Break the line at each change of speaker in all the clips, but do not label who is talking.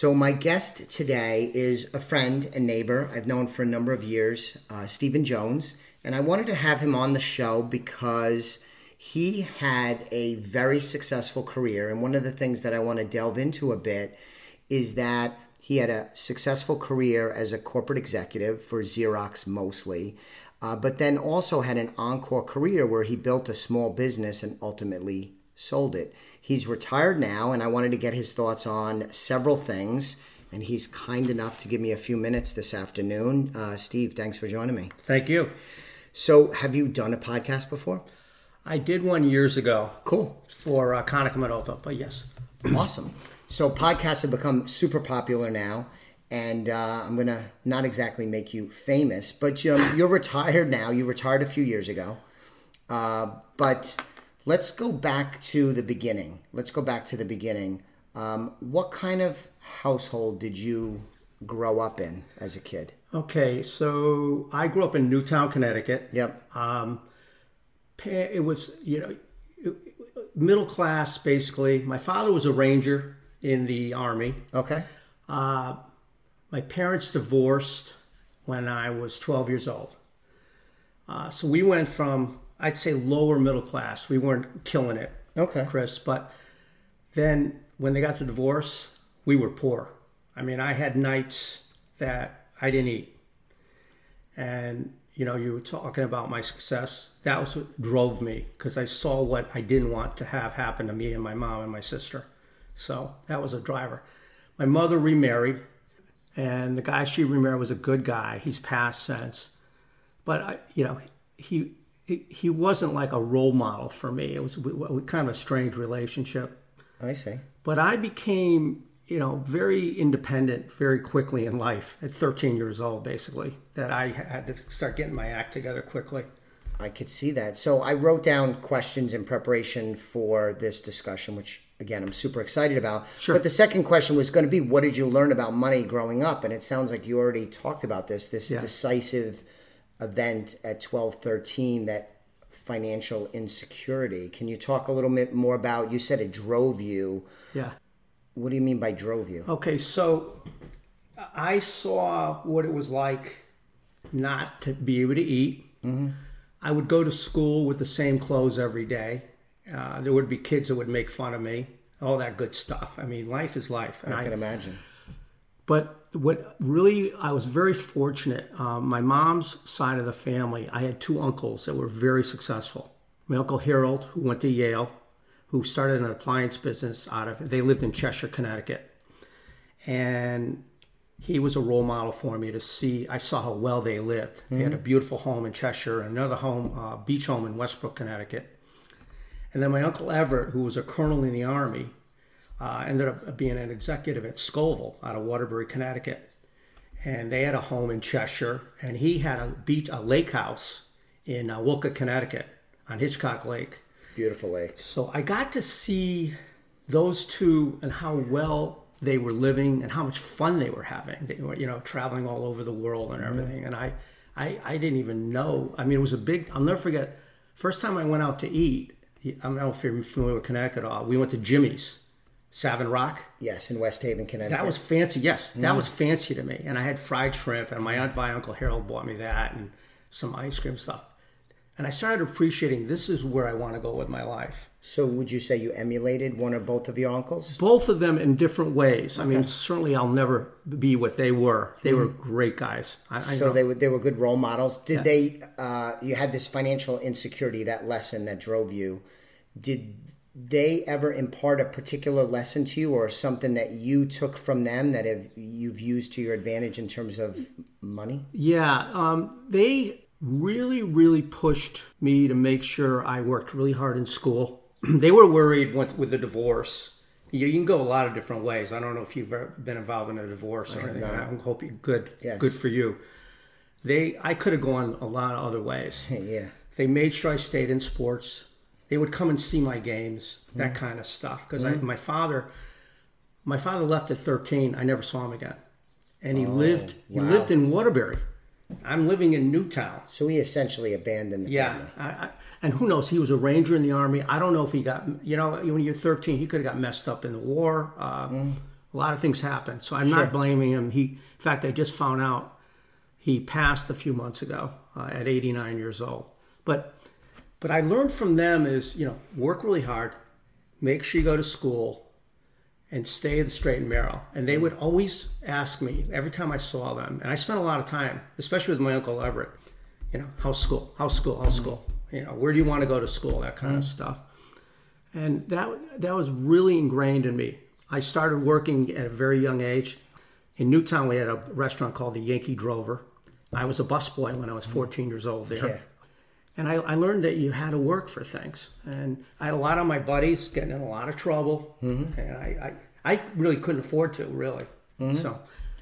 So, my guest today is a friend and neighbor I've known for a number of years, uh, Stephen Jones. And I wanted to have him on the show because he had a very successful career. And one of the things that I want to delve into a bit is that he had a successful career as a corporate executive for Xerox mostly, uh, but then also had an encore career where he built a small business and ultimately sold it. He's retired now, and I wanted to get his thoughts on several things. And he's kind enough to give me a few minutes this afternoon. Uh, Steve, thanks for joining me.
Thank you.
So, have you done a podcast before?
I did one years ago.
Cool.
For uh, Konica Minolta, but yes.
Awesome. So, podcasts have become super popular now. And uh, I'm going to not exactly make you famous, but um, you're retired now. You retired a few years ago. Uh, but Let's go back to the beginning. Let's go back to the beginning. Um, what kind of household did you grow up in as a kid?
Okay, so I grew up in Newtown, Connecticut.
Yep.
Um, it was, you know, middle class basically. My father was a ranger in the army.
Okay.
Uh, my parents divorced when I was 12 years old. Uh, so we went from I'd say lower middle class. We weren't killing it,
okay,
Chris. But then when they got the divorce, we were poor. I mean, I had nights that I didn't eat, and you know, you were talking about my success. That was what drove me because I saw what I didn't want to have happen to me and my mom and my sister. So that was a driver. My mother remarried, and the guy she remarried was a good guy. He's passed since, but I, you know, he he wasn't like a role model for me. It was kind of a strange relationship.
I see.
But I became, you know, very independent very quickly in life at 13 years old, basically, that I had to start getting my act together quickly.
I could see that. So I wrote down questions in preparation for this discussion, which again I'm super excited about.
Sure.
But the second question was going to be, what did you learn about money growing up? And it sounds like you already talked about this. This yeah. decisive event at 1213 that financial insecurity. Can you talk a little bit more about you said it drove you.
Yeah.
What do you mean by drove you?
Okay, so I saw what it was like not to be able to eat.
Mm-hmm.
I would go to school with the same clothes every day. Uh, there would be kids that would make fun of me, all that good stuff. I mean, life is life.
And I can I, imagine.
But what really, I was very fortunate. Um, my mom's side of the family, I had two uncles that were very successful. My uncle Harold, who went to Yale, who started an appliance business out of, they lived in Cheshire, Connecticut. And he was a role model for me to see. I saw how well they lived. Mm-hmm. They had a mm-hmm. beautiful home in Cheshire, another home, uh, beach home in Westbrook, Connecticut. And then my uncle Everett, who was a colonel in the army, uh, ended up being an executive at Scovill out of Waterbury, Connecticut. And they had a home in Cheshire, and he had a beach, a lake house in uh, Wolcott, Connecticut, on Hitchcock Lake.
Beautiful lake.
So I got to see those two and how well they were living and how much fun they were having. They were, you know, traveling all over the world and mm-hmm. everything. And I, I, I didn't even know. I mean, it was a big. I'll never forget. First time I went out to eat. I don't know if you're familiar with Connecticut at all. We went to Jimmy's Savin Rock.
Yes, in West Haven, Connecticut.
That was fancy. Yes, that mm. was fancy to me. And I had fried shrimp, and my aunt Vi Uncle Harold bought me that, and some ice cream stuff. And I started appreciating this is where I want to go with my life.
So, would you say you emulated one or both of your uncles?
Both of them in different ways. Okay. I mean, certainly I'll never be what they were. They mm. were great guys.
I, I so know. they were they were good role models. Did yeah. they? Uh, you had this financial insecurity, that lesson that drove you. Did they ever impart a particular lesson to you or something that you took from them that have you've used to your advantage in terms of money?
Yeah, um, they really, really pushed me to make sure I worked really hard in school. they were worried with the divorce. You, you, can go a lot of different ways. I don't know if you've ever been involved in a divorce or anything. I hope you good.
Yes.
Good for you. They, I could have gone a lot of other ways.
yeah.
They made sure I stayed in sports they would come and see my games, that mm. kind of stuff. Because mm. my father, my father left at 13. I never saw him again, and he oh, lived he lived in Waterbury. I'm living in Newtown.
So he essentially abandoned the
yeah,
family.
Yeah, and who knows? He was a ranger in the army. I don't know if he got, you know, when you're 13, he could have got messed up in the war. Uh, mm. A lot of things happen. So I'm
Sure.
not blaming him. He, in fact, I just found out he passed a few months ago uh, at 89 years old. But but I learned from them is you know work really hard, make sure you go to school, and stay the straight and narrow. And they would always ask me every time I saw them, and I spent a lot of time, especially with my uncle Everett. You know, how's school? How's school? How's mm-hmm. school? You know, where do you want to go to school? That kind of mm-hmm. stuff. And that that was really ingrained in me. I started working at a very young age. In Newtown, we had a restaurant called the Yankee Drover. I was a busboy when I was mm-hmm. 14 years old there.
Yeah.
And I, I learned that you had to work for things. And I had a lot of my buddies getting in a lot of trouble. And I, I, I really couldn't afford to, really. So,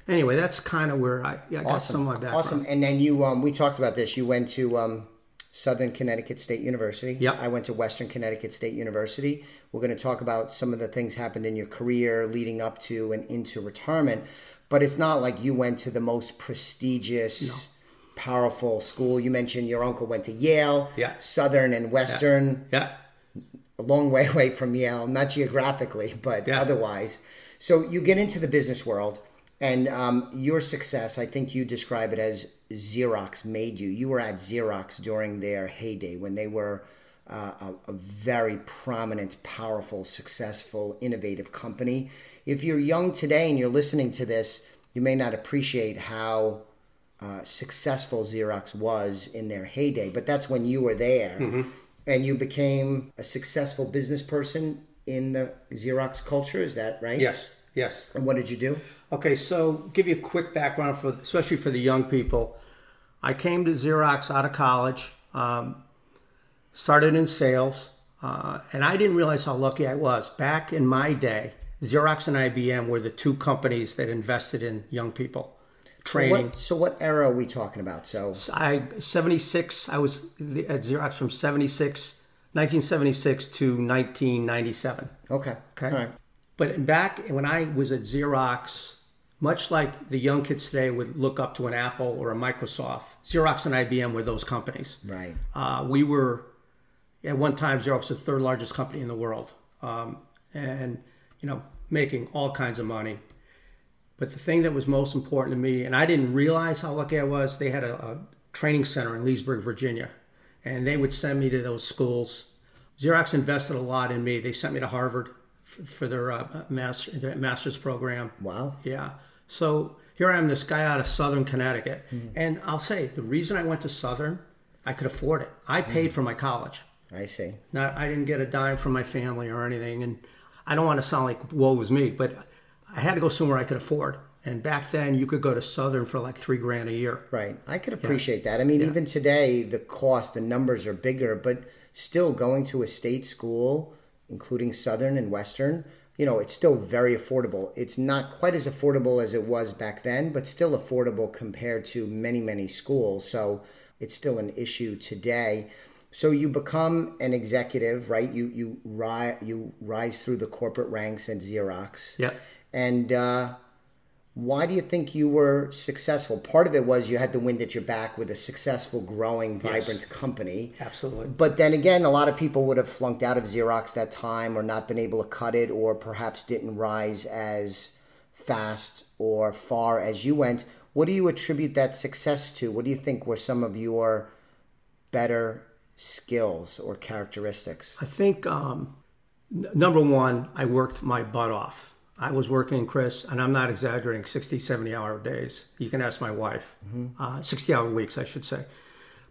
anyway, that's kind of where I, I got some of my background.
Awesome. And then you, um, we talked about this. You went to um, Southern Connecticut State University.
Yep.
I went to Western Connecticut State University. We're going to talk about some of the things happened in your career leading up to and into retirement. But it's not like you went to the most prestigious, powerful school. You mentioned your uncle went to Yale.
Yeah.
Southern and Western
Yeah.
a long way away from Yale, not geographically, but
Yeah.
otherwise. So you get into the business world, and um, your success, I think you describe it as Xerox made you. You were at Xerox during their heyday when they were uh, a, a very prominent, powerful, successful, innovative company. If you're young today and you're listening to this, you may not appreciate how uh, successful Xerox was in their heyday, but that's when you were there and you became a successful business person in the Xerox culture. Is that right?
Yes. Yes.
And what did you do?
Okay, so give you a quick background for, especially for the young people. I came to Xerox out of college, um, started in sales, uh, and I didn't realize how lucky I was. Back in my day, Xerox and IBM were the two companies that invested in young people training.
What, so what era are we talking about? So
I 76. I was at Xerox from 76, 1976 to 1997.
okay,
Okay.
right,
But back when I was at Xerox, much like the young kids today would look up to an Apple or a Microsoft, Xerox and IBM were those companies.
right,
Uh, we were at one time Xerox was the third largest company in the world, um, and you know making all kinds of money. But the thing that was most important to me, and I didn't realize how lucky I was, they had a, a training center in Leesburg, Virginia, and they would send me to those schools. Xerox invested a lot in me. They sent me to Harvard for, for their, uh, master, their master's program.
wow,
Yeah. So here I am, this guy out of Southern Connecticut.
Hmm.
And I'll say the reason I went to Southern, I could afford it. I
Hmm.
paid for my college.
I see.
Not, I didn't get a dime from my family or anything. And I don't want to sound like woe was me, but I had to go somewhere I could afford. And back then, you could go to Southern for like three grand a year.
Right. I could appreciate that. I mean, even today, the cost, the numbers are bigger, but still going to a state school, including Southern and Western, you know, it's still very affordable. It's not quite as affordable as it was back then, but still affordable compared to many, many schools. So it's still an issue today. So you become an executive, right? You you rise you rise through the corporate ranks at Xerox.
Yep.
And uh, why do you think you were successful? Part of it was you had the wind at your back with a successful, growing, vibrant company.
Absolutely.
But then again, a lot of people would have flunked out of Xerox that time or not been able to cut it or perhaps didn't rise as fast or far as you went. What do you attribute that success to? What do you think were some of your better skills or characteristics?
I think um, n- number one, I worked my butt off. I was working, Chris, and I'm not exaggerating, 60, 70 hour days. You can ask my wife, mm-hmm. uh, 60 hour weeks, I should say.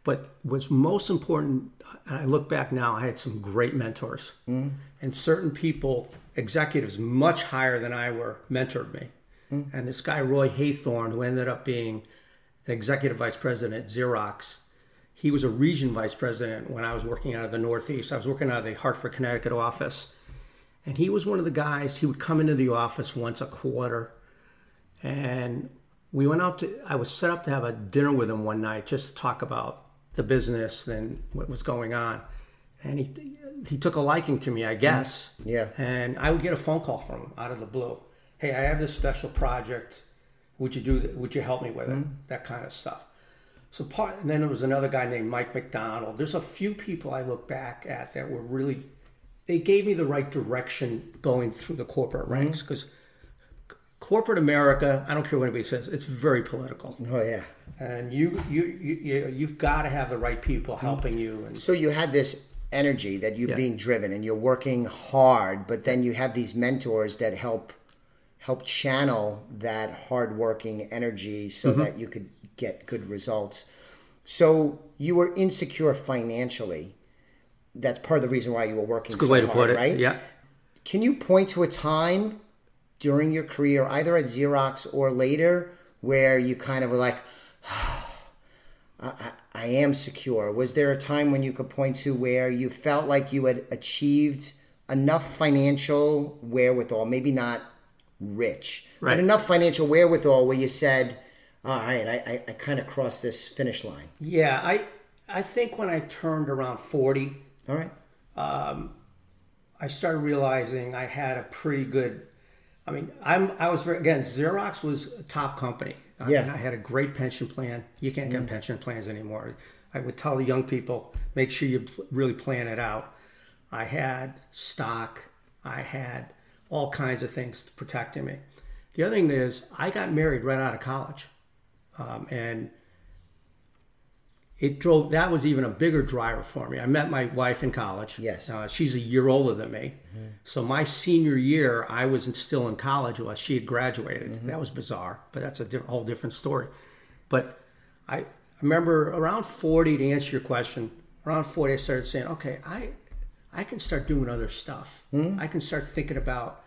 But what's most important, and I look back now, I had some great mentors. Mm-hmm. And certain people, executives much higher than I were, mentored me. Mm-hmm. And this guy, Roy Haythorne, who ended up being an executive vice president at Xerox, he was a region vice president when I was working out of the Northeast. I was working out of the Hartford, Connecticut office. And he was one of the guys, he would come into the office once a quarter. And we went out to, I was set up to have a dinner with him one night just to talk about the business and what was going on. And he, he took a liking to me, I guess. Mm-hmm.
Yeah.
And I would get a phone call from him out of the blue. Hey, I have this special project. Would you do? Would you help me with it? Mm-hmm. That kind of stuff. So part, and then there was another guy named Mike McDonald. There's a few people I look back at that were really, they gave me the right direction going through the corporate ranks because corporate America, I don't care what anybody says, it's very political.
Oh yeah.
And you you you you- you've got to have the right people helping you. And
So you had this energy that you're
Yeah.
being driven and you're working hard, but then you have these mentors that help help channel that hardworking energy so
Mm-hmm.
that you could get good results. So you were insecure financially. That's part of the reason why you were working
good
so
way to
hard,
put it.
right?
Yeah.
Can you point to a time during your career, either at Xerox or later, where you kind of were like, I, I, I am secure? Was there a time when you could point to where you felt like you had achieved enough financial wherewithal, maybe not rich,
Right.
but enough financial wherewithal where you said, all right, I, I, I kind of crossed this finish line?
Yeah, I I think when I turned around 40,
All right.
I started realizing I had a pretty good. I mean, I'm I was very again Xerox was a top company. I
Yeah.
mean, I had a great pension plan. You can't get pension plans anymore. I would tell the young people make sure you really plan it out. I had stock. I had all kinds of things protecting me. The other thing is I got married right out of college, um, and it drove that was even a bigger driver for me. I met my wife in college.
Yes.
Uh, she's a year older than me. Mm-hmm. So my senior year, I was still in college while she had graduated. Mm-hmm. That was bizarre, but that's a whole different story. But I, I remember around 40, to answer your question, around 40, I started saying, okay, I, I can start doing other stuff. Mm-hmm. I can start thinking about,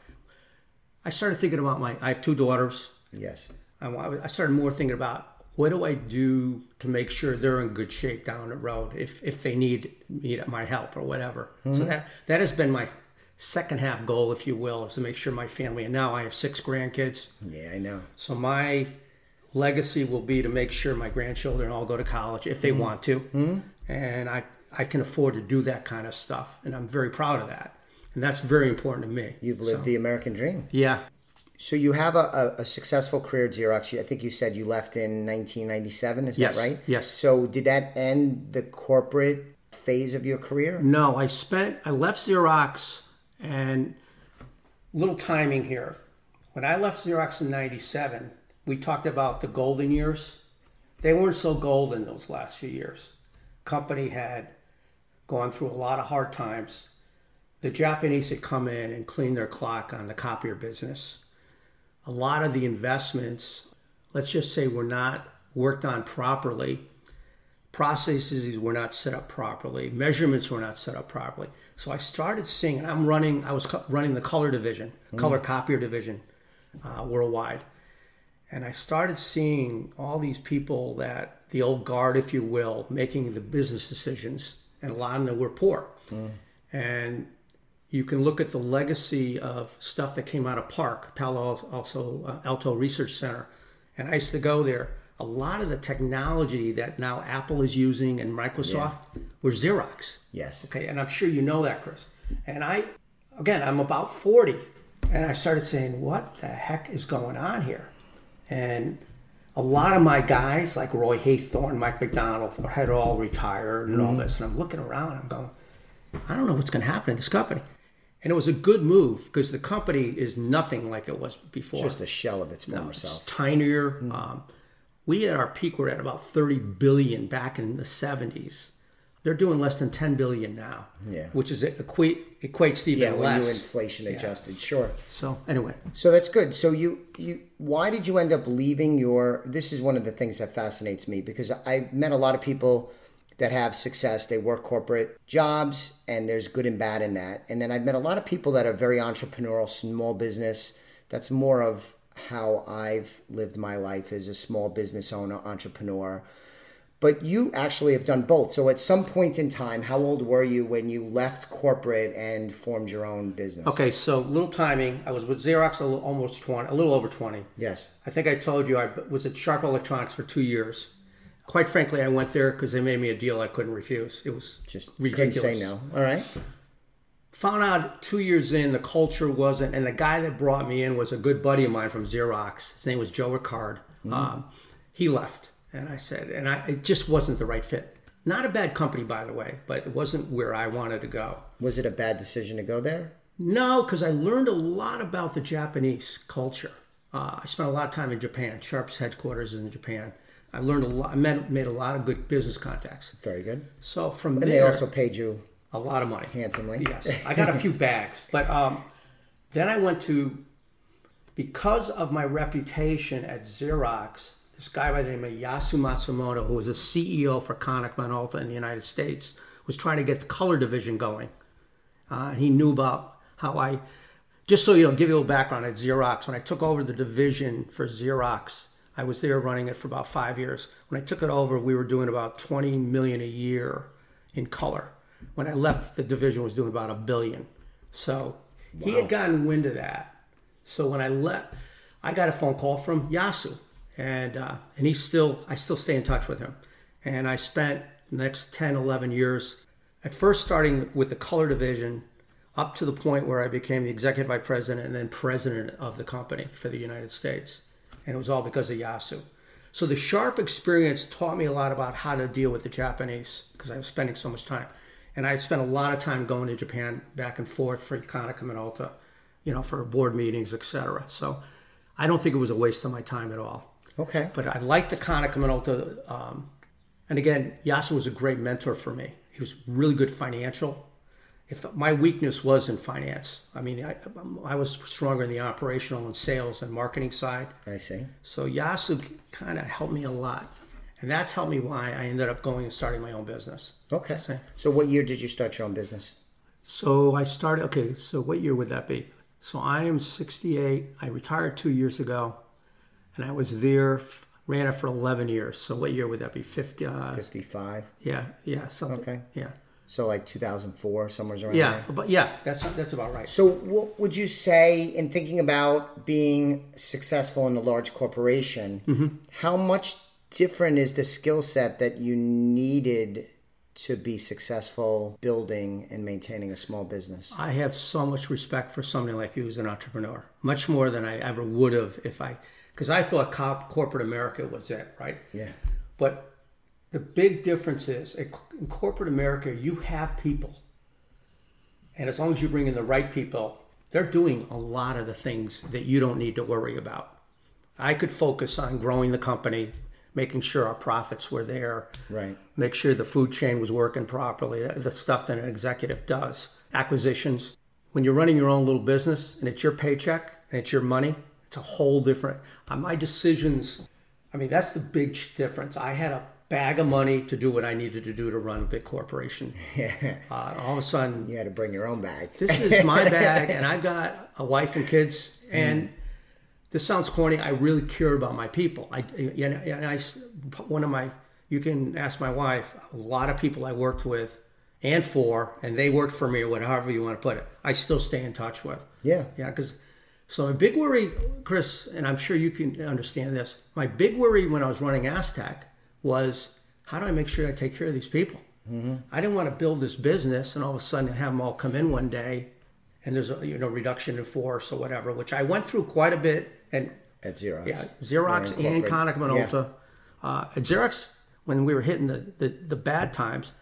I started thinking about my, I have two daughters.
Yes.
I, I started more thinking about what do I do to make sure they're in good shape down the road if, if they need, need my help or whatever. So mm-hmm. that that has been my second half goal, if you will, is to make sure my family. And now I have six grandkids,
Yeah, I know.
so my legacy will be to make sure my grandchildren all go to college if they mm-hmm. want to, mm-hmm. and I I can afford to do that kind of stuff, and I'm very proud of that, and that's very important to me.
You've lived the American dream.
Yeah,
So you have a, a, a successful career at Xerox. I think you said you left in 1997. Is
Yes,
that right?
yes.
So did that end the corporate phase of your career?
No, I spent, I left Xerox and little timing here. When I left Xerox in 97, we talked about the golden years. They weren't so golden those last few years. Company had gone through a lot of hard times. The Japanese had come in and cleaned their clock on the copier business. A lot of the investments, let's just say, were not worked on properly. Processes were not set up properly. Measurements were not set up properly. So i started seeing and i'm running i was co- running the color division color copier division uh, worldwide. And i started seeing all these people that the old guard if you will making the business decisions and a lot of them were poor. And you can look at the legacy of stuff that came out of PARC, Palo also uh, Alto Research Center, and I used to go there. A lot of the technology that now Apple is using and Microsoft were Xerox.
Yes.
Okay, and I'm sure you know that, Chris. And I, again, I'm about 40, and I started saying, what the heck is going on here? And a lot of my guys, like Roy Haythorne, Mike McDonald, had all retired and all this. And I'm looking around, I'm going, I don't know what's going to happen in this company. And it was a good move because the company is nothing like it was before.
Just a shell of its former
It's
self.
tinier. Um, we at our peak were at about 30 billion back in the 70s. They're doing less than 10 billion now,
Yeah.
which is equate equates to even
Yeah, when
less.
you inflation adjusted, sure.
so anyway,
So that's good. So you you why did you end up leaving your this is one of the things that fascinates me because I've met a lot of people that have success. They work corporate jobs and there's good and bad in that. And then I've met a lot of people that are very entrepreneurial, small business. That's more of how I've lived my life as a small business owner, entrepreneur. But you actually have done both. So at some point in time, how old were you when you left corporate and formed your own business?
okay. So little timing. I was with Xerox little, almost 20, a little over 20.
Yes.
I think I told you I was at Sharp Electronics for two years. Quite frankly, I went there because they made me a deal I couldn't refuse. It was
Just
ridiculous.
couldn't say no. All right.
Found out two years in the culture wasn't, and the guy that brought me in was a good buddy of mine from Xerox. His name was Joe Ricard. Um, he left, and I said, and I, it just wasn't the right fit. Not a bad company, by the way, but it wasn't where I wanted to go.
Was it a bad decision to go there?
No, because I learned a lot about the Japanese culture. Uh, I spent a lot of time in Japan. Sharp's headquarters is in Japan. I learned a lot. I met, made a lot of good business contacts.
Very good.
So from
And
there,
they also paid you
a lot of money.
handsomely.
Yes, I got a few bags, but um, then I went to because of my reputation at Xerox. This guy by the name of Yasu Matsumoto, who was a CEO for Konica Minolta in the United States, was trying to get the color division going. Uh, and he knew about how I, just so you know, give you a little background at Xerox. When I took over the division for Xerox, I was there running it for about five years. When I took it over, we were doing about 20 million a year in color. When I left, the division was doing about a billion. So he had gotten wind of that. So when I left, I got a phone call from Yasu, and uh, and he's still I still stay in touch with him. And I spent the next 10, 11 years, at first starting with the color division, up to the point where I became the executive vice president and then president of the company for the United States. And it was all because of Yasu. So the Sharp experience taught me a lot about how to deal with the Japanese because I was spending so much time. And I spent a lot of time going to Japan back and forth for Konica Minolta, you know, for board meetings, etc. So I don't think it was a waste of my time at all.
Okay.
But I liked the Konica Minolta. Um, and again, Yasu was a great mentor for me. He was really good financial. If my weakness was in finance, I mean, I, I was stronger in the operational and sales and marketing side.
I see.
So Yasu kind of helped me a lot. And that's helped me why I ended up going and starting my own business.
Okay.
So-
So, what year did you start your own business?
So I started, okay, so what year would that be? So I am 68. I retired two years ago, and I was there, ran it for 11 years. So what year would that be? 50? Uh,
55.
yeah, yeah, something.
Okay.
Yeah.
So, like 2004, somewhere around
Yeah,
there.
but yeah, that's that's about right.
So, what would you say in thinking about being successful in a large corporation?
Mm-hmm.
How much different is the skill set that you needed to be successful building and maintaining a small business?
I have so much respect for somebody like you as an entrepreneur, much more than I ever would have if I, because I thought cop, corporate America was it, right?
Yeah.
But the big difference is in corporate America, you have people. And as long as you bring in the right people, they're doing a lot of the things that you don't need to worry about. I could focus on growing the company, making sure our profits were there,
Right.
make sure the food chain was working properly, the stuff that an executive does, acquisitions. When you're running your own little business and it's your paycheck and it's your money, it's a whole different. Uh, my decisions, I mean, that's the big difference. I had a bag of money to do what I needed to do to run a big corporation.
Yeah.
Uh, all of a sudden,
You had to bring your own bag.
this is my bag and I've got a wife and kids and this sounds corny I really care about my people I you know, and I one of my you can ask my wife a lot of people I worked with and for and they worked for me or whatever you want to put it I still stay in touch with
Yeah.
yeah because so my big worry Chris and I'm sure you can understand this my big worry when I was running Aztec was how do I make sure I take care of these people mm-hmm. I didn't want to build this business and all of a sudden have them all come in one day and there's a you know reduction in force or whatever, which I went through quite a bit. And
At Xerox.
yeah, Xerox
Yeah,
and
corporate.
Konica Minolta. Uh, at Xerox, when we were hitting the, the, the bad times,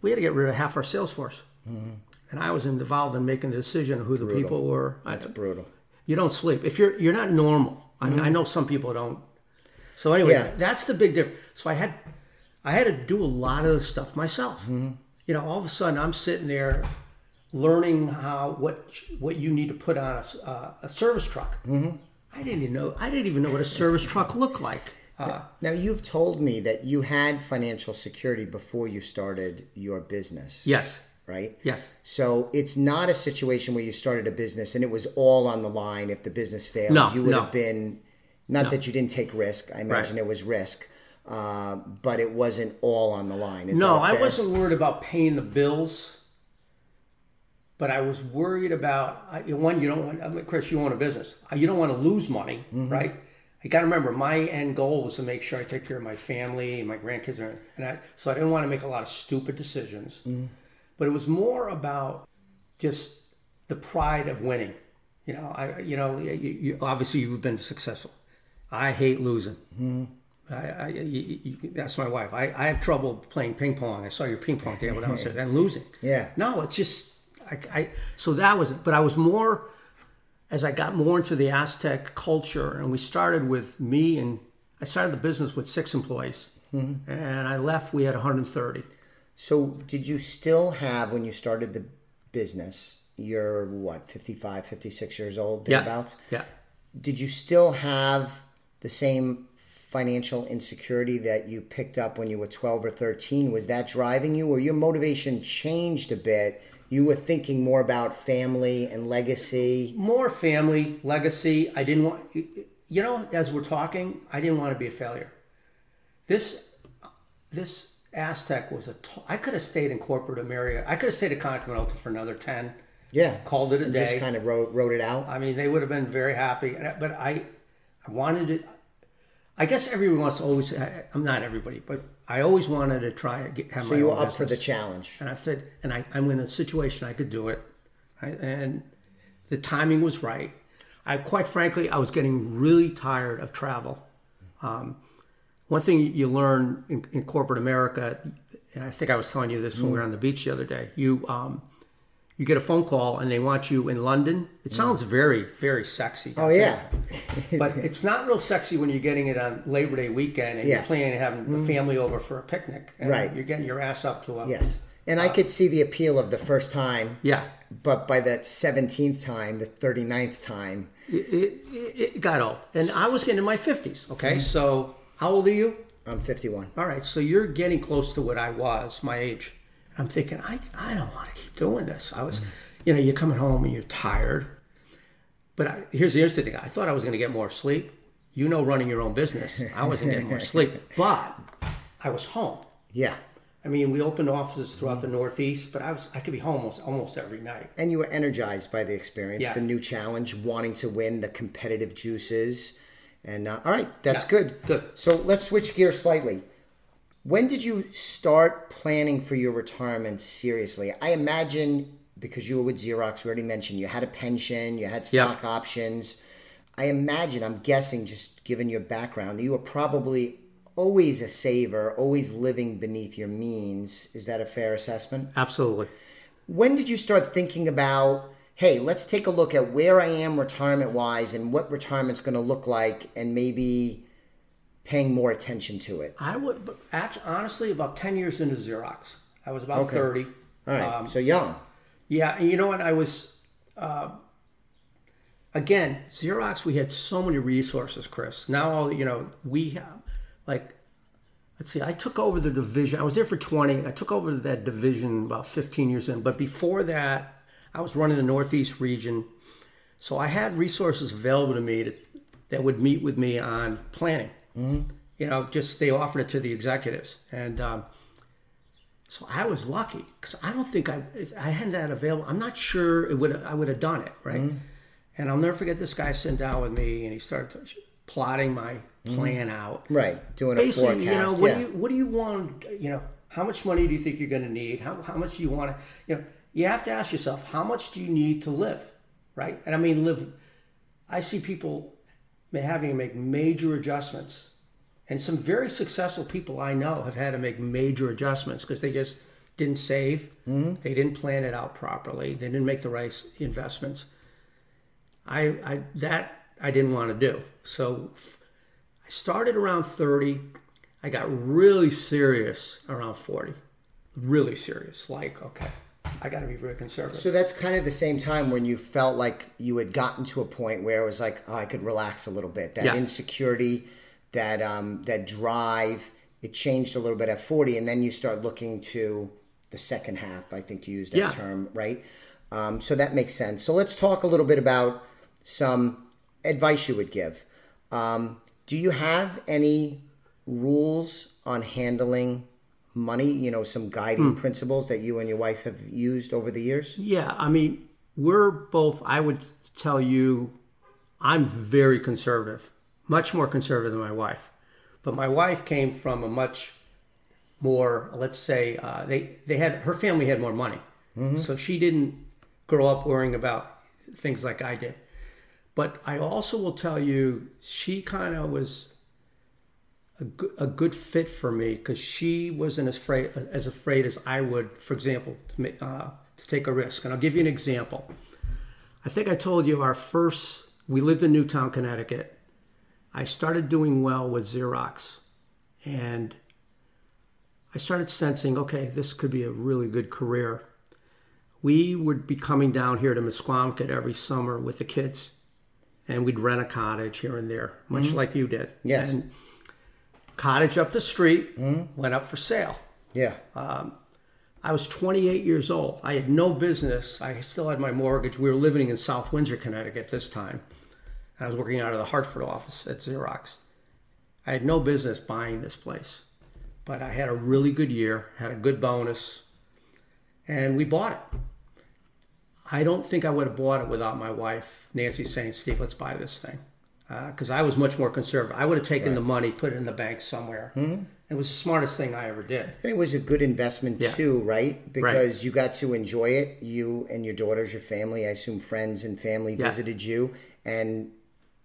we had to get rid of half our sales force. Mm-hmm. And I was involved in making the decision of who the people were. I,
brutal.
you don't sleep if you're you're not normal. I, mean, I mm-hmm. know some people don't. So anyway,
Yeah.
that's the big difference. So I had I had to do a lot of the stuff myself. You know, all of a sudden I'm sitting there learning how what what you need to put on a, uh, a service truck. I didn't even know I didn't even know what a service truck looked like. Uh,
Now, you've told me that you had financial security before you started your business.
yes,
Right?
yes,
So it's not a situation where you started a business and it was all on the line. If the business failed,
No,
you would
no.
have been, not that you didn't take risk. I imagine it was risk, uh, but it wasn't all on the line. Is
No, I wasn't worried about paying the bills, but I was worried about I- one. You don't want, I mean, Chris. You own a business. Uh, You don't want to lose money,
Mm-hmm.
right? You got to remember, my end goal was to make sure I take care of my family and my grandkids, and and I, so I didn't want to make a lot of stupid decisions.
Mm-hmm.
But it was more about just the pride of winning. You know, I you know, you, you, obviously you've been successful. I hate losing. Mm-hmm. I, I, you, you, that's my wife. I, I have trouble playing ping pong. I saw your ping pong table downstairs and losing.
Yeah.
No, it's just I, I. So that was it. But I was more as I got more into the Aztec culture, and we started with me and I started the business with six employees, mm-hmm. and I left. We had 130.
So, did you still have when you started the business? You're what, 55, 56 years old, thereabouts?
Yeah.
Did you still have the same financial insecurity that you picked up when you were 12 or 13? Was that driving you, or your motivation changed a bit? You were thinking more about family and legacy.
More family legacy. I didn't want. You know, as we're talking, I didn't want to be a failure. This, this Aztec was a. T- I could have stayed in corporate America. I could have stayed at Continental for another ten.
Yeah.
Called it a
and
day.
just kind of wrote, wrote it out.
I mean, they would have been very happy. But I, I wanted it. I guess everyone wants to always. I- I'm not everybody, but I always wanted to try get, have
So
my
you were up for the challenge.
And I said, and I, I'm in a situation I could do it, right? and the timing was right. I quite frankly, I was getting really tired of travel. Um, one thing you learn in, in corporate America, and I think I was telling you this when we were on the beach the other day. You um, you get a phone call and they want you in London. It mm. sounds very very sexy.
Oh, yeah.
but it's not real sexy when you're getting it on Labor Day weekend and
Yes.
you're planning on having the mm. family over for a picnic. And
Right.
You're getting your ass up to a
Yes. And I uh, could see the appeal of the first time,
yeah.
but by the 17th time, the 39th time,
it, it, it got old. And I was getting in my 50s. Okay. Mm-hmm. So, how old are you?
I'm 51.
All right. So, you're getting close to what I was, my age. I'm thinking, I, I don't want to keep doing this. I was, you know, you're coming home and you're tired. But I, here's the interesting thing I thought I was going to get more sleep. You know, running your own business, I wasn't getting more sleep, but I was home.
Yeah.
I mean, we opened offices throughout the Northeast, but I was I could be home almost almost every night.
And you were energized by the experience,
Yeah.
the new challenge, wanting to win, the competitive juices. And uh, all right, that's
Yeah.
good.
Good.
So let's switch gears slightly. When did you start planning for your retirement seriously? I imagine because you were with Xerox, we already mentioned you had a pension, you had
Yeah.
stock options. I imagine, I'm guessing, just given your background, you were probably always a saver, always living beneath your means. Is that a fair assessment?
Absolutely.
when did you start thinking about hey let's take a look at where i am retirement wise and what retirement's going to look like and maybe paying more attention to it
I would actually honestly about ten years into Xerox. I was about
Okay.
thirty.
all right
Um,
so young
Yeah, and you know what? I was uh, again Xerox. We had so many resources, Chris. Now all you know, we have like let's see. I took over the division. I was there for twenty. I took over that division about fifteen years in. But before that, I was running the Northeast region, so I had resources available to me to, that would meet with me on planning. Mm-hmm. You know, just they offered it to the executives and. Um, so I was lucky because I don't think I if I had that available. I'm not sure it would I would have done it right. And I'll never forget this guy sitting down with me and he started plotting my plan out.
right doing a
Basically,
forecast
you know, what
yeah
do you what do you want? You know, how much money do you think you're going to need? How how much do you want to? You know, you have to ask yourself how much do you need to live, right? And I mean live. I see people having to make major adjustments and some very successful people I know have had to make major adjustments because they just didn't save, mm-hmm. they didn't plan it out properly, they didn't make the right investments. I, I that I didn't want to do. So I started around 30. I got really serious around 40. Really serious. Like, okay, I got to be very conservative.
so that's kind of the same time when you felt like you had gotten to a point where it was like oh i could relax a little bit that
Yeah.
insecurity that um that drive it changed a little bit at 40 and then you start looking to the second half i think you used that
Yeah.
term right um, so that makes sense so let's talk a little bit about some advice you would give um, do you have any rules on handling money you know some guiding principles that you and your wife have used over the years
Yeah, I mean, we're both, I would tell you, I'm very conservative, much more conservative than my wife. But my wife came from a much more, let's say, uh, they, they had, her family had more money. So she didn't grow up worrying about things like I did. But I also will tell you, she kind of was a good, a good fit for me because she wasn't as afraid as afraid as I would, for example, to, ma- uh, to take a risk. And I'll give you an example. I think I told you our first, we lived in Newtown, Connecticut. I started doing well with Xerox. And I started sensing, okay, this could be a really good career. We would be coming down here to Misquamicut every summer with the kids, and we'd rent a cottage here and there, much like you did.
Yes.
And cottage up the street went up for sale.
Yeah.
Um, I was 28 years old. I had no business. I still had my mortgage. We were living in South Windsor, Connecticut this time. I was working out of the Hartford office at Xerox. I had no business buying this place, but I had a really good year, had a good bonus, and we bought it. I don't think I would have bought it without my wife, Nancy, saying, Steve, let's buy this thing. Because I was much more conservative. I would have taken the money, put it in the bank somewhere. It was the smartest thing I ever did.
And it was a good investment
Yeah.
too, right? Because you got to enjoy it. You and your daughters, your family, I assume friends and family
Yeah.
visited you, and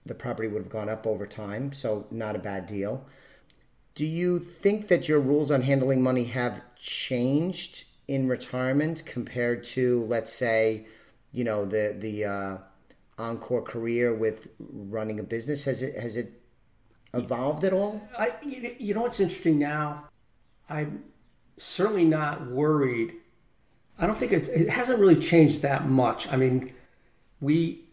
the property would have gone up over time. So not a bad deal. Do you think that your rules on handling money have changed in retirement compared to, let's say, you know, the the uh, encore career with running a business? Has it has it evolved at all?
I, you know what's interesting now? I'm certainly not worried. I don't think it's, it hasn't really changed that much. I mean, we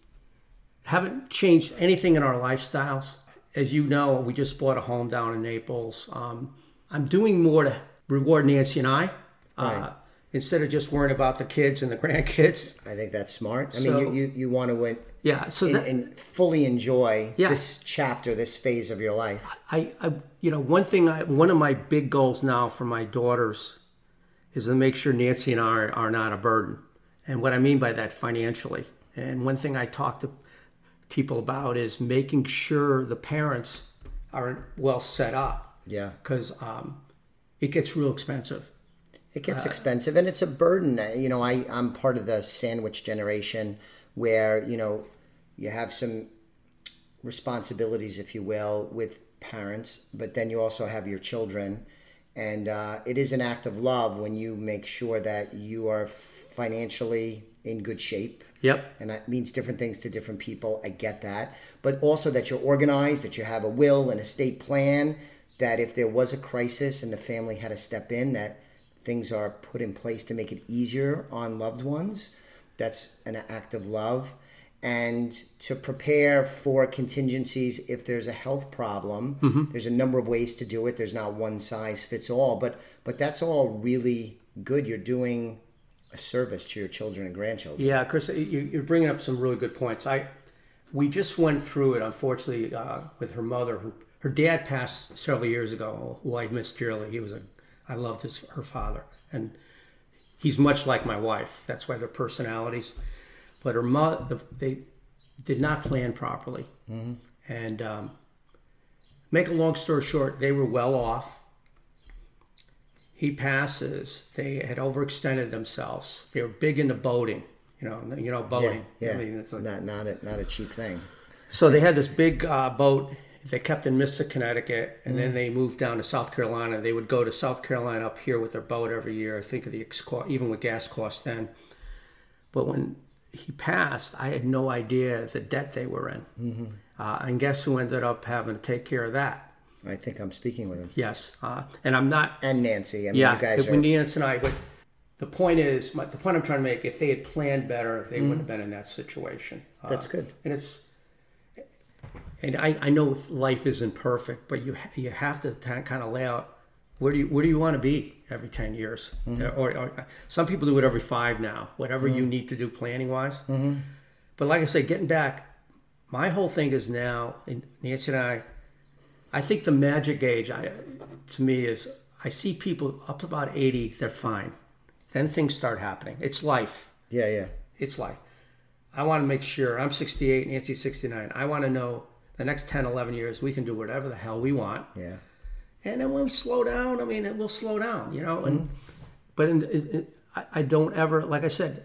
haven't changed anything in our lifestyles. As you know, we just bought a home down in Naples. Um, I'm doing more to reward Nancy and I uh,
Right.
Instead of just worrying about the kids and the grandkids.
I think that's smart. I
So-
mean, you, you, you want to win,
Yeah, so
and,
that,
and fully enjoy
Yeah.
this chapter, this phase of your life.
I, I you know one thing I one of my big goals now for my daughters is to make sure Nancy and I are, are not a burden. And what I mean by that financially. And one thing I talk to people about is making sure the parents are well set up
Yeah.
because um, it gets real expensive.
It gets
Uh,
expensive and it's a burden. You know, I, I'm part of the sandwich generation where, you know, you have some responsibilities, if you will, with parents, but then you also have your children. And uh, it is an act of love when you make sure that you are financially in good shape.
Yep.
And that means different things to different people. I get that. But also that you're organized, that you have a will and a estate plan, that if there was a crisis and the family had to step in, that things are put in place to make it easier on loved ones. That's an act of love. And to prepare for contingencies if there's a health problem, there's a number of ways to do it. There's not one size fits all, but but that's all really good. You're doing a service to your children and grandchildren.
Yeah, Chris, you, you're bringing up some really good points. I we just went through it, unfortunately, uh, with her mother. Who, her dad passed several years ago, who I missed dearly. He was a, I loved his her father, and he's much like my wife. That's why their personalities. But her mother, they did not plan properly, and um, make a long story short, they were well off he passes, they had overextended themselves. They were big into boating, you know, you know
Yeah,
boating.
yeah.
I mean, it's like,
not not a, not a cheap thing.
so they had this big uh, boat they kept in Mystic, Connecticut, and
Mm.
then they moved down to South Carolina. They would go to South Carolina up here with their boat every year. I think of the ex- even with gas costs then. But when he passed, I had no idea the debt they were in.
Mm-hmm.
Uh, and guess who ended up having to take care of that?
I think I'm speaking with him
Yes, uh, and I'm not
and Nancy. I mean,
yeah,
you guys are.
when Nance and I, but the point is, my, the point I'm trying to make, if they had planned better, they wouldn't have been in that situation. Uh,
Mm-hmm. That's good.
and it's, and I, I know life isn't perfect, but you ha- you have to kind of lay out where do you where do you want to be every ten years,
Mm-hmm.
or, or some people do it every five now, whatever you need to do planning wise.
Mm-hmm.
But like I said, getting back, my whole thing is now, and Nancy and I, I think the magic age, I, to me, is I see people up to about 80, they're fine. Then things start happening. It's life.
yeah, yeah.
It's life. I want to make sure, I'm 68, Nancy's 69. I want to know the next 10, 11 years, we can do whatever the hell we want.
Yeah.
And then when we slow down, I mean, it will slow down, you know. And mm-hmm. but in, I, I don't ever, like I said,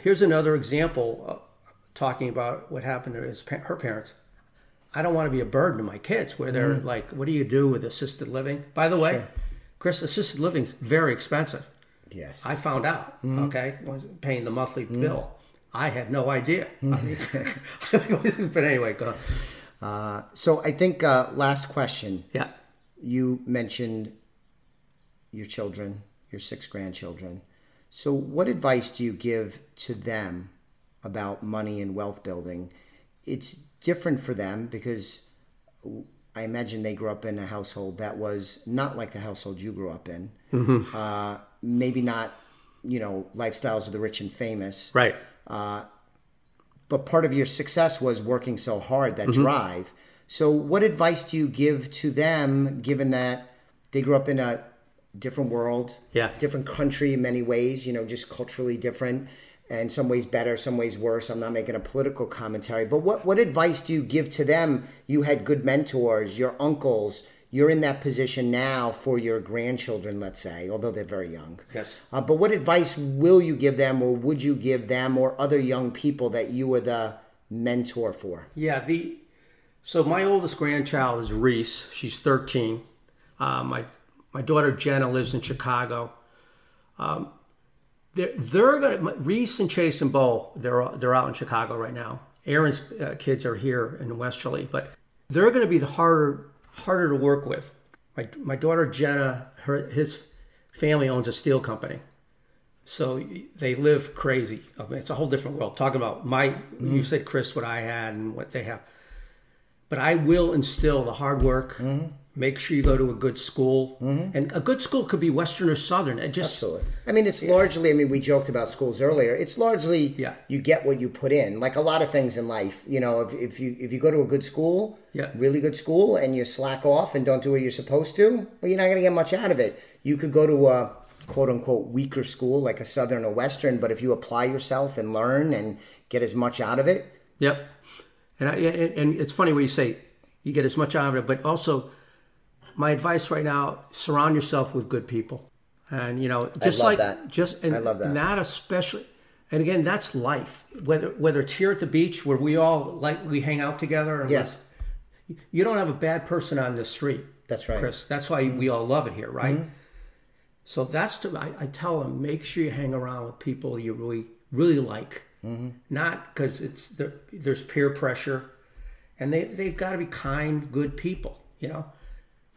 here's another example uh, talking about what happened to his, her parents. I don't want to be a burden to my kids where they're mm-hmm. like, what do you do with assisted living? By the way, Chris, assisted living's very expensive.
Yes.
I found out, mm-hmm. okay, was paying the monthly bill. I had no idea. I mean, but anyway, go.
Uh, so I think uh, last question.
Yeah.
You mentioned your children, your six grandchildren. So, what advice do you give to them about money and wealth building? It's different for them because I imagine they grew up in a household that was not like the household you grew up in.
Mm-hmm.
Uh, maybe not, you know, lifestyles of the rich and famous.
Right.
But part of your success was working so hard, that
Mm-hmm.
drive. So, what advice do you give to them, given that they grew up in a different world,
Yeah.
different country in many ways, you know, just culturally different, and some ways better, some ways worse. I'm not making a political commentary, but what what advice do you give to them? You had good mentors, your uncles. You're in that position now for your grandchildren, let's say, although they're very young.
Yes.
Uh, but what advice will you give them, or would you give them, or other young people that you were the mentor for?
Yeah, the so my oldest grandchild is Reese. She's 13. Uh, my my daughter Jenna lives in Chicago. Um, they're they're gonna Reese and Chase and Bo. They're they're out in Chicago right now. Aaron's uh, kids are here in Westerly, but they're going to be the harder harder to work with. My my daughter Jenna, her his family owns a steel company. So they live crazy. I mean, it's a whole different world. Talking about my, you mm-hmm. said Chris, what I had and what they have. But I will instill the hard work. Mm-hmm. Make sure you go to a good school, mm-hmm. and a good school could be Western or Southern. It just
Absolutely. I mean, it's largely. I mean, we joked about schools earlier. It's largely.
Yeah.
You get what you put in, like a lot of things in life. You know, if, if you if you go to a good school,
Yeah.
really good school, and you slack off and don't do what you're supposed to, well, you're not going to get much out of it. You could go to a quote unquote weaker school, like a Southern or Western, but if you apply yourself and learn and get as much out of it,
Yep. And I, and and it's funny when you say you get as much out of it, but also my advice right now: surround yourself with good people, and you know, just like
that.
just and
I love that.
Not especially, and again, that's life. Whether whether it's here at the beach where we all like we hang out together, and
Yes.
you don't have a bad person on the street.
That's right. Mm-hmm.
Chris. That's why we all love it here, right? So that's to I, I tell them make sure you hang around with people you really really like,
Mm-hmm.
not because it's there, there's peer pressure, and they they've got to be kind, good people. You know,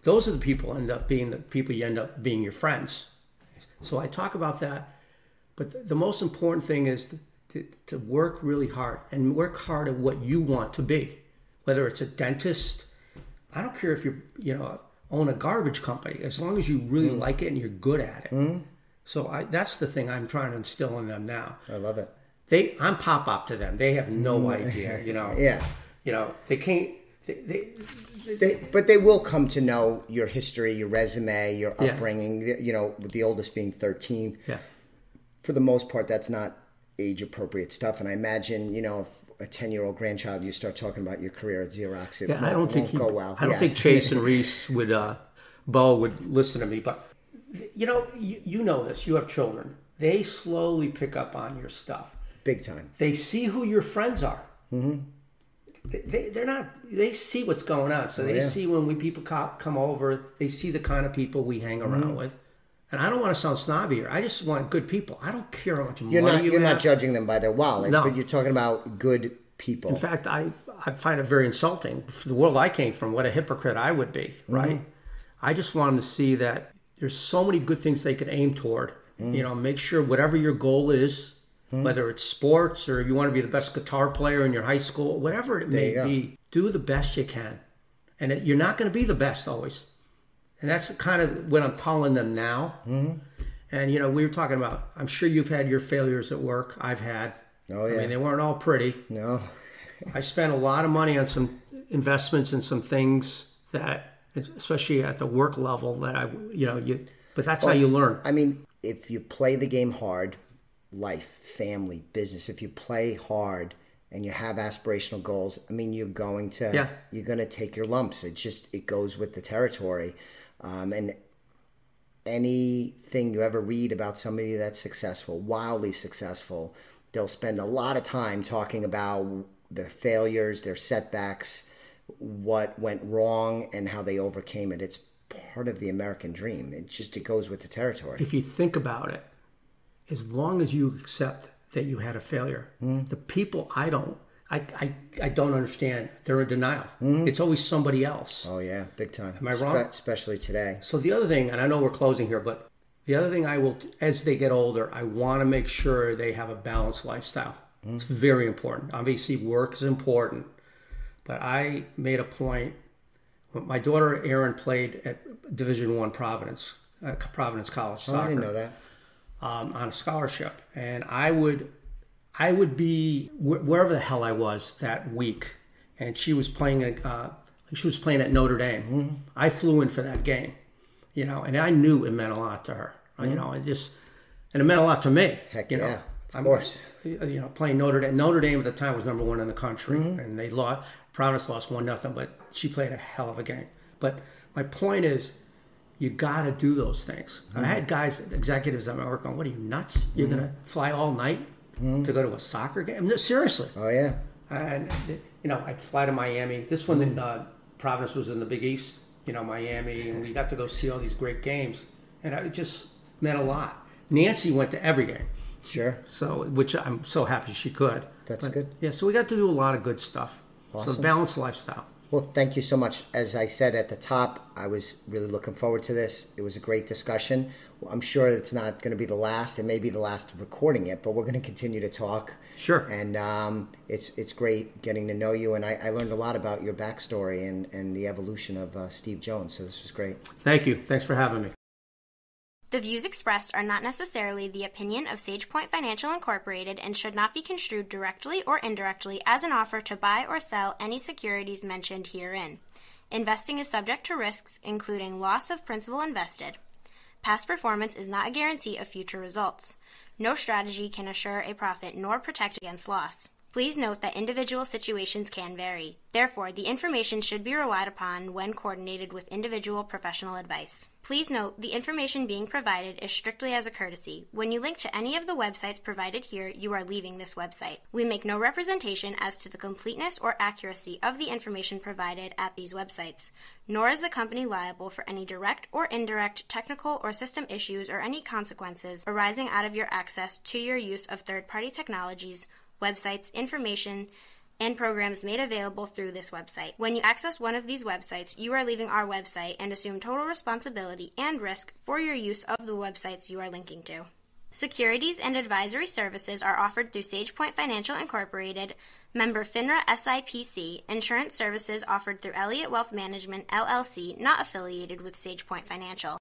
those are the people end up being the people you end up being your friends. So I talk about that, but the, most important thing is to, to, to work really hard and work hard at what you want to be, whether it's a dentist. I don't care if you you know own a garbage company as long as you really
Mm.
like it and you're good at it. So I, that's the thing I'm trying to instill in them now.
I love it.
They I'm pop up to them. They have no idea. You know.
Mm. Yeah.
You know they can't. They, they,
They, but they will come to know your history, your resume, your
Yeah.
upbringing. You know, with the oldest being thirteen.
yeah.
for the most part, that's not age appropriate stuff. And I imagine, you know, if a 10 year old grandchild, you start talking about your career at Xerox, it
Yeah,
won't,
I don't think
won't
he,
go well.
I don't
Yes.
think Chase and Reese would, uh, Bo would listen to me. But you know, you, you know this. You have children. They slowly pick up on your stuff.
Big time.
They see who your friends are. Mm-hmm. They, they, they're not. They see what's going on. So they
Oh, yeah.
see when we people come over. They see the kind of people we hang around
Mm-hmm.
with. And I don't want to sound snobby here. I just want good people. I don't care how much
You're
money
not,
you
you're
have.
not judging them by their wallet,
No.
but you're talking about good people.
In fact, I, I find it very insulting. For the world I came from, what a hypocrite I would be, right? I just want them to see that there's so many good things they could aim toward. You know, make sure whatever your goal is, Hmm? whether it's sports or you want to be the best guitar player in your high school, whatever it may be, do the best you can. And it, you're not going to be the best always. And that's kind of what I'm telling them now. Mm-hmm. And, you know, we were talking about, I'm sure you've had your failures at work. I've had.
Oh, yeah.
I mean, they weren't all pretty.
no.
I spent a lot of money on some investments and some things that, especially at the work level, that I, you know, you. But that's how you learn.
I mean, if you play the game hard, life, family, business, if you play hard and you have aspirational goals, I mean, you're going to,
Yeah.
you're going to take your lumps. It just, it goes with the territory. Um, and anything you ever read about somebody that's successful, wildly successful, they'll spend a lot of time talking about their failures, their setbacks, what went wrong, and how they overcame it. It's part of the American dream. It just it goes with the territory.
If you think about it, as long as you accept that you had a failure.
Mm.
The people I don't, I, I, I don't understand. They're in denial.
Mm.
It's always somebody else.
Oh yeah, big time.
Am I wrong?
especially today.
So the other thing, and I know we're closing here, but the other thing I will, as they get older, I want to make sure they have a balanced lifestyle. It's very important. Obviously, work is important, but I made a point. My daughter Erin played at Division One Providence, uh, Providence College soccer.
Oh, I didn't know that.
Um, on a scholarship, and I would, I would be wh- wherever the hell I was that week, and she was playing at, uh, she was playing at Notre Dame. I flew in for that game, you know, and I knew it meant a lot to her. You know, it just, and it meant a lot to me.
Heck
you know,
yeah, of
I'm-
course.
You know, playing Notre Dame. Notre Dame at the time was number one in the country,
Mm-hmm.
and they lost. Providence lost one nothing, but she played a hell of a game. But my point is, you got to do those things. I mm-hmm. had guys, executives that I work on. What are you nuts? You're gonna mm-hmm. fly all night mm-hmm. to go to a soccer game? No, seriously.
Oh yeah.
And you know, I'd fly to Miami. This one in uh, Providence was in the Big East. You know, Miami, and we got to go see all these great games, and it just meant a lot. Nancy went to every game,
Sure.
so which I'm so happy she could.
That's
But,
good.
Yeah, so we got to do a lot of good stuff.
Awesome.
So balanced lifestyle.
Well, thank you so much. As I said at the top, I was really looking forward to this. It was a great discussion. Well, I'm sure it's not going to be the last. It may be the last of recording it, but we're going to continue to talk.
Sure.
And um, it's it's great getting to know you, and I, I learned a lot about your backstory and, and the evolution of uh, Steve Jones. So this was great.
Thank you. Thanks for having me.
The views expressed are not necessarily the opinion of SagePoint Financial Incorporated and should not be construed directly or indirectly as an offer to buy or sell any securities mentioned herein. Investing is subject to risks, including loss of principal invested. Past performance is not a guarantee of future results. No strategy can assure a profit nor protect against loss. Please note that individual situations can vary. Therefore, the information should be relied upon when coordinated with individual professional advice. Please note the information being provided is strictly as a courtesy. When you link to any of the websites provided here, you are leaving this website. We make no representation as to the completeness or accuracy of the information provided at these websites, nor is the company liable for any direct or indirect technical or system issues or any consequences arising out of your access to your use of third party technologies websites, information, and programs made available through this website. When you access one of these websites, you are leaving our website and assume total responsibility and risk for your use of the websites you are linking to. Securities and advisory services are offered through SagePoint Financial Incorporated, member FINRA SIPC, insurance services offered through Elliott Wealth Management LLC, not affiliated with SagePoint Financial.